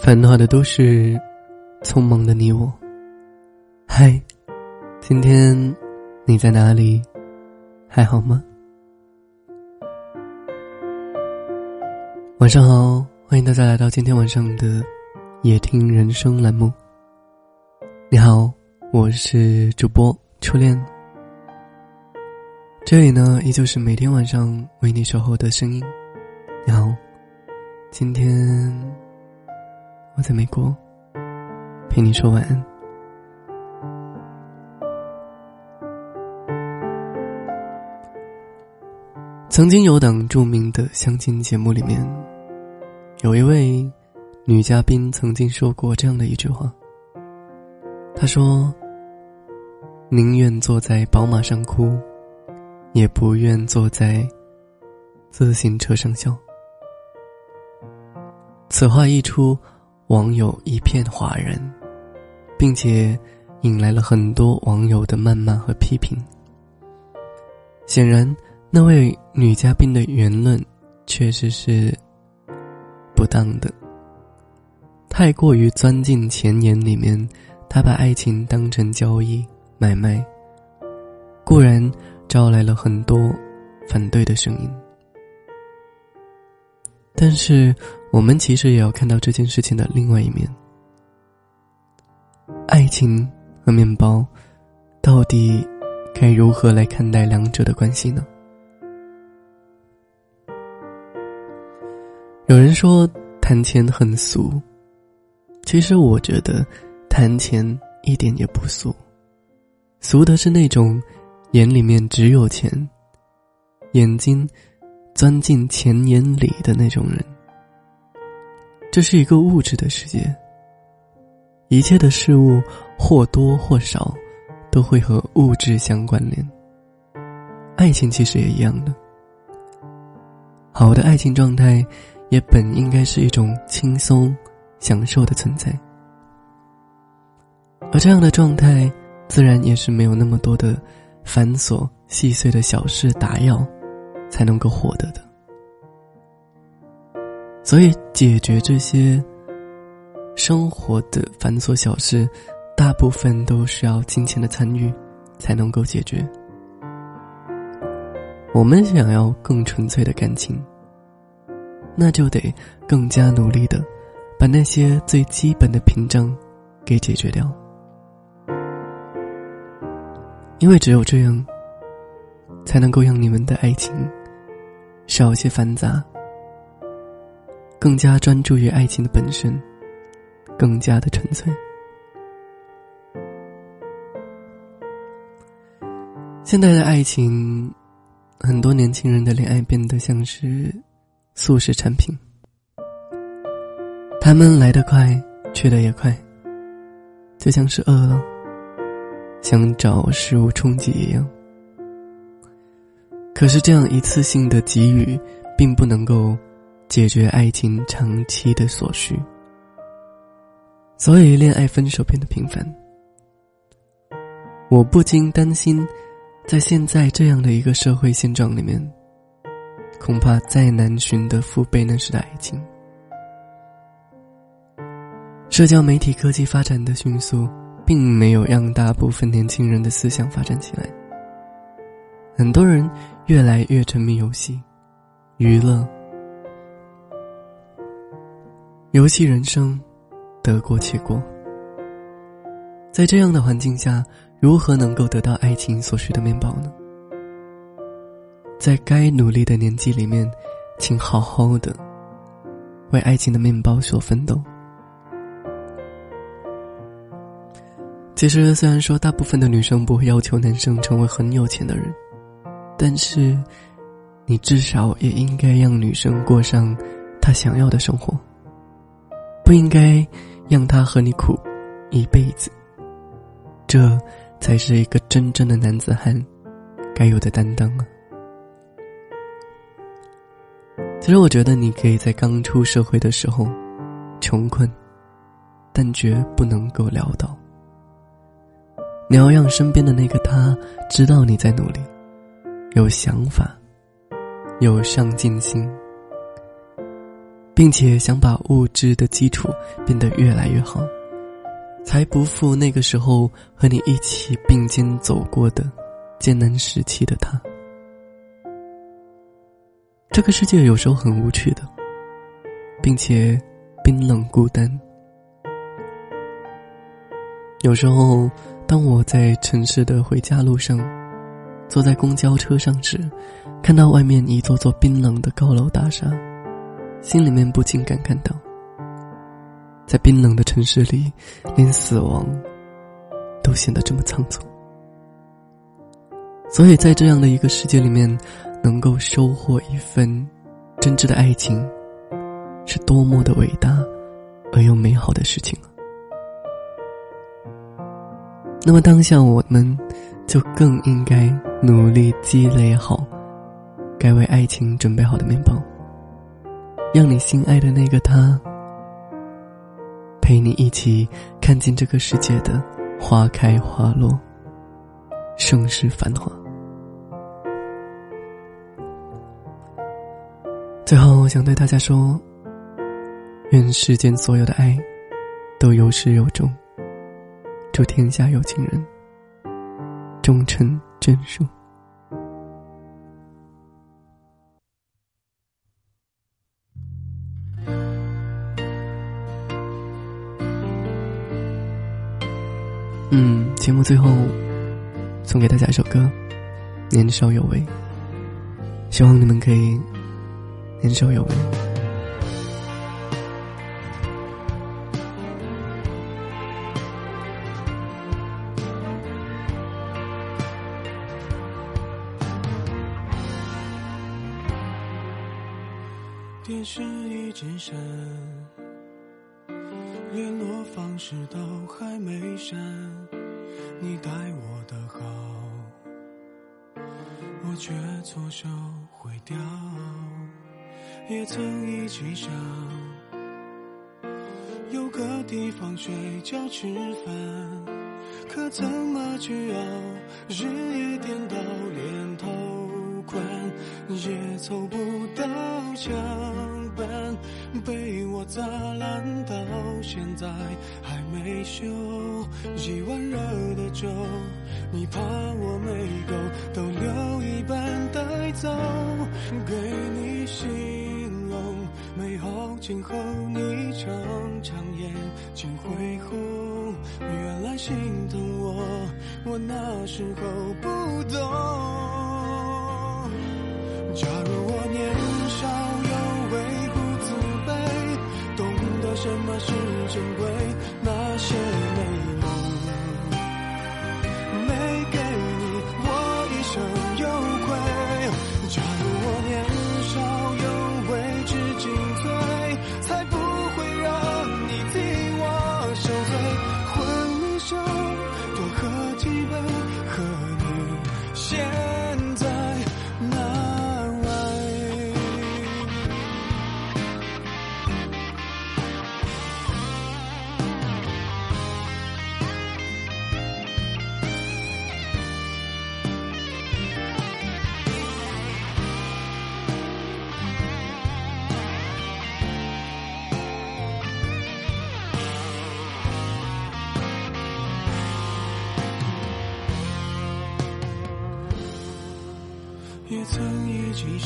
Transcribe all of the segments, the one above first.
烦恼的都是，匆忙的你我。嗨，今天你在哪里？还好吗？晚上好，欢迎大家来到今天晚上的夜听人生栏目。你好，我是主播初恋。这里呢，依旧是每天晚上为你守候的声音。你好，今天。我在美国，陪你说晚安。曾经有档著名的相亲节目里面，有一位女嘉宾曾经说过这样的一句话。她说：“宁愿坐在宝马上哭，也不愿坐在自行车上笑。”此话一出。网友一片哗然，并且引来了很多网友的谩骂和批评。显然，那位女嘉宾的言论确实是不当的。太过于钻进前沿里面，她把爱情当成交易买卖，固然招来了很多反对的声音。但是，我们其实也要看到这件事情的另外一面。爱情和面包，到底该如何来看待两者的关系呢？有人说谈钱很俗，其实我觉得谈钱一点也不俗，俗的是那种眼里面只有钱，眼睛。钻进钱眼里的那种人，这是一个物质的世界。一切的事物或多或少都会和物质相关联。爱情其实也一样的。好的爱情状态也本应该是一种轻松、享受的存在，而这样的状态自然也是没有那么多的繁琐细碎的小事打扰。才能够获得的，所以解决这些生活的繁琐小事，大部分都需要金钱的参与才能够解决。我们想要更纯粹的感情，那就得更加努力的把那些最基本的屏障给解决掉，因为只有这样，才能够让你们的爱情。少些繁杂，更加专注于爱情的本身，更加的纯粹。现在的爱情，很多年轻人的恋爱变得像是速食产品，他们来得快，去得也快，就像是饿了，想找食物充饥一样。可是，这样一次性的给予，并不能够解决爱情长期的所需，所以恋爱分手变得频繁。我不禁担心，在现在这样的一个社会现状里面，恐怕再难寻得父辈那时的爱情。社交媒体科技发展的迅速，并没有让大部分年轻人的思想发展起来。很多人越来越沉迷游戏、娱乐、游戏人生，得过且过。在这样的环境下，如何能够得到爱情所需的面包呢？在该努力的年纪里面，请好好的为爱情的面包所奋斗。其实，虽然说大部分的女生不会要求男生成为很有钱的人。但是，你至少也应该让女生过上她想要的生活，不应该让他和你苦一辈子。这才是一个真正的男子汉该有的担当啊！其实，我觉得你可以在刚出社会的时候穷困，但绝不能够潦倒。你要让身边的那个他知道你在努力。有想法，有上进心，并且想把物质的基础变得越来越好，才不负那个时候和你一起并肩走过的艰难时期的他。这个世界有时候很无趣的，并且冰冷孤单。有时候，当我在城市的回家路上，坐在公交车上时，看到外面一座座冰冷的高楼大厦，心里面不禁感叹道：在冰冷的城市里，连死亡都显得这么仓促。所以在这样的一个世界里面，能够收获一份真挚的爱情，是多么的伟大而又美好的事情啊！那么当下我们，就更应该努力积累好，该为爱情准备好的面包，让你心爱的那个他，陪你一起看尽这个世界的花开花落，盛世繁华。最后，想对大家说：愿世间所有的爱，都有始有终。祝天下有情人终成眷属。嗯，节目最后送给大家一首歌《年少有为》，希望你们可以年少有为。电视一直闪，联络方式都还没删。你待我的好，我却错手毁掉。也曾一起想，有个地方睡觉吃饭，可怎么去熬？日夜颠倒，连头款也凑不到墙被我砸烂到现在还没修。一碗热的粥，你怕我没够，都留一半带走，给你形容美好今后，你常常眼睛会红。原来心疼我，我那时候不懂。假如我年是珍贵，那些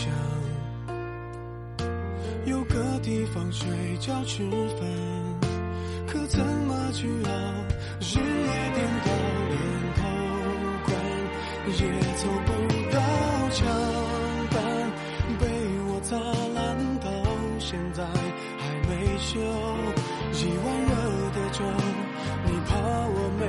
想，有个地方睡觉吃饭，可怎么去熬？日夜颠倒，连头款也凑不到墙板，被我砸烂到现在还没修。一碗热的粥，你怕我没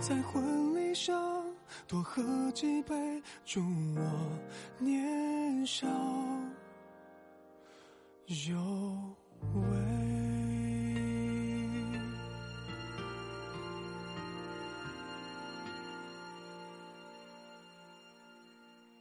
在婚礼上，多喝几杯，祝我年少有为。